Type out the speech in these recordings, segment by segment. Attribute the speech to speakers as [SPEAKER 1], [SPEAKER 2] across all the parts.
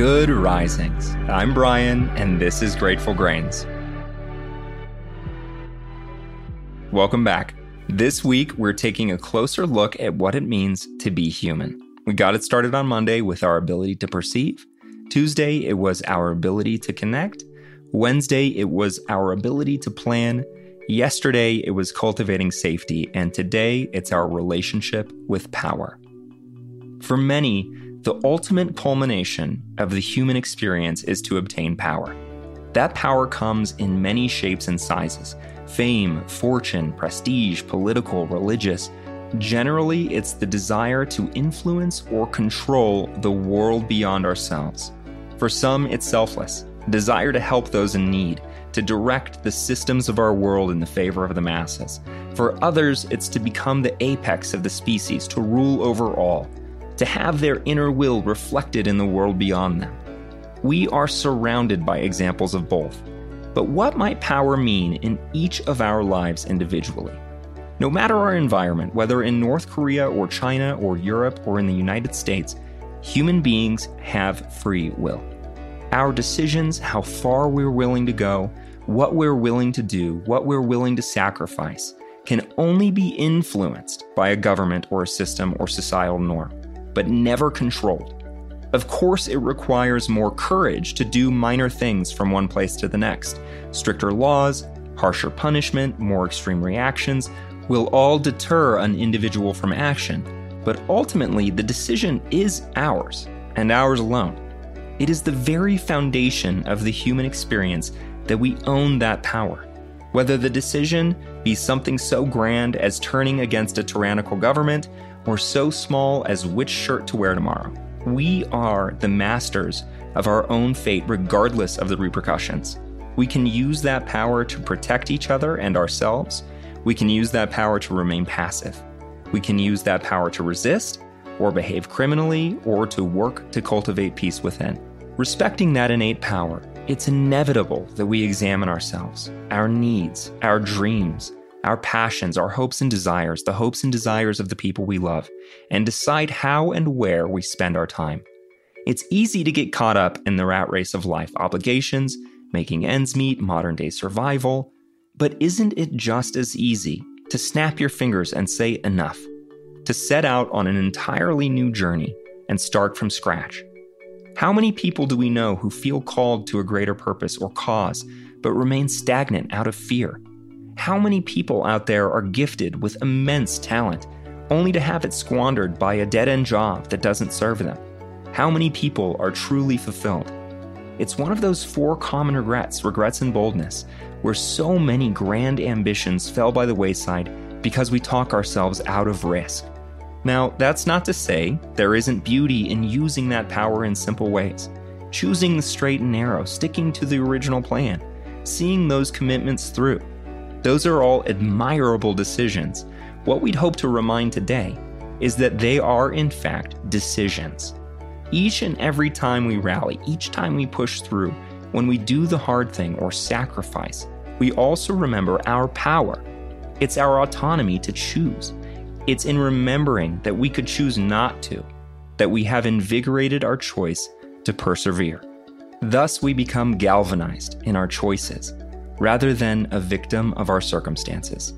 [SPEAKER 1] Good risings. I'm Bryan, and this is Grateful Grains. Welcome back. This week, we're taking a closer look at what it means to be human. We got it started on Monday with our ability to perceive. Tuesday, it was our ability to connect. Wednesday, it was our ability to plan. Yesterday, it was cultivating safety. And today, it's our relationship with power. For many, the ultimate culmination of the human experience is to obtain power. That power comes in many shapes and sizes fame, fortune, prestige, political, religious. Generally, it's the desire to influence or control the world beyond ourselves. For some, it's selfless desire to help those in need, to direct the systems of our world in the favor of the masses. For others, it's to become the apex of the species, to rule over all, to have their inner will reflected in the world beyond them. We are surrounded by examples of both. But what might power mean in each of our lives individually? No matter our environment, whether in North Korea or China or Europe or in the United States, human beings have free will. Our decisions, how far we're willing to go, what we're willing to do, what we're willing to sacrifice, can only be influenced by a government or a system or societal norm, but never controlled. Of course, it requires more courage to do minor things from one place to the next. Stricter laws, harsher punishment, more extreme reactions will all deter an individual from action, but ultimately the decision is ours, and ours alone. It is the very foundation of the human experience that we own that power. Whether the decision be something so grand as turning against a tyrannical government, or so small as which shirt to wear tomorrow. We are the masters of our own fate, regardless of the repercussions. We can use that power to protect each other and ourselves. We can use that power to remain passive. We can use that power to resist, or behave criminally, or to work to cultivate peace within. Respecting that innate power, it's inevitable that we examine ourselves, our needs, our dreams, our passions, our hopes and desires, the hopes and desires of the people we love, and decide how and where we spend our time. It's easy to get caught up in the rat race of life obligations, making ends meet, modern day survival. But isn't it just as easy to snap your fingers and say enough? To set out on an entirely new journey and start from scratch? How many people do we know who feel called to a greater purpose or cause, but remain stagnant out of fear? How many people out there are gifted with immense talent, only to have it squandered by a dead end job that doesn't serve them? How many people are truly fulfilled? It's one of those four common regrets, regrets and boldness, where so many grand ambitions fell by the wayside because we talk ourselves out of risk. Now, that's not to say there isn't beauty in using that power in simple ways. Choosing the straight and narrow, sticking to the original plan, seeing those commitments through. Those are all admirable decisions. What we'd hope to remind today is that they are, in fact, decisions. Each and every time we rally, each time we push through, when we do the hard thing or sacrifice, we also remember our power. It's our autonomy to choose. It's in remembering that we could choose not to, that we have invigorated our choice to persevere. Thus, we become galvanized in our choices rather than a victim of our circumstances.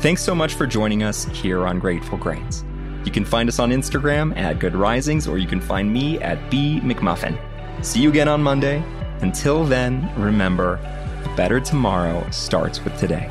[SPEAKER 1] Thanks so much for joining us here on Grateful Grains. You can find us on Instagram at Good Risings, or you can find me at B McMullin. See you again on Monday. Until then, remember, a better tomorrow starts with today.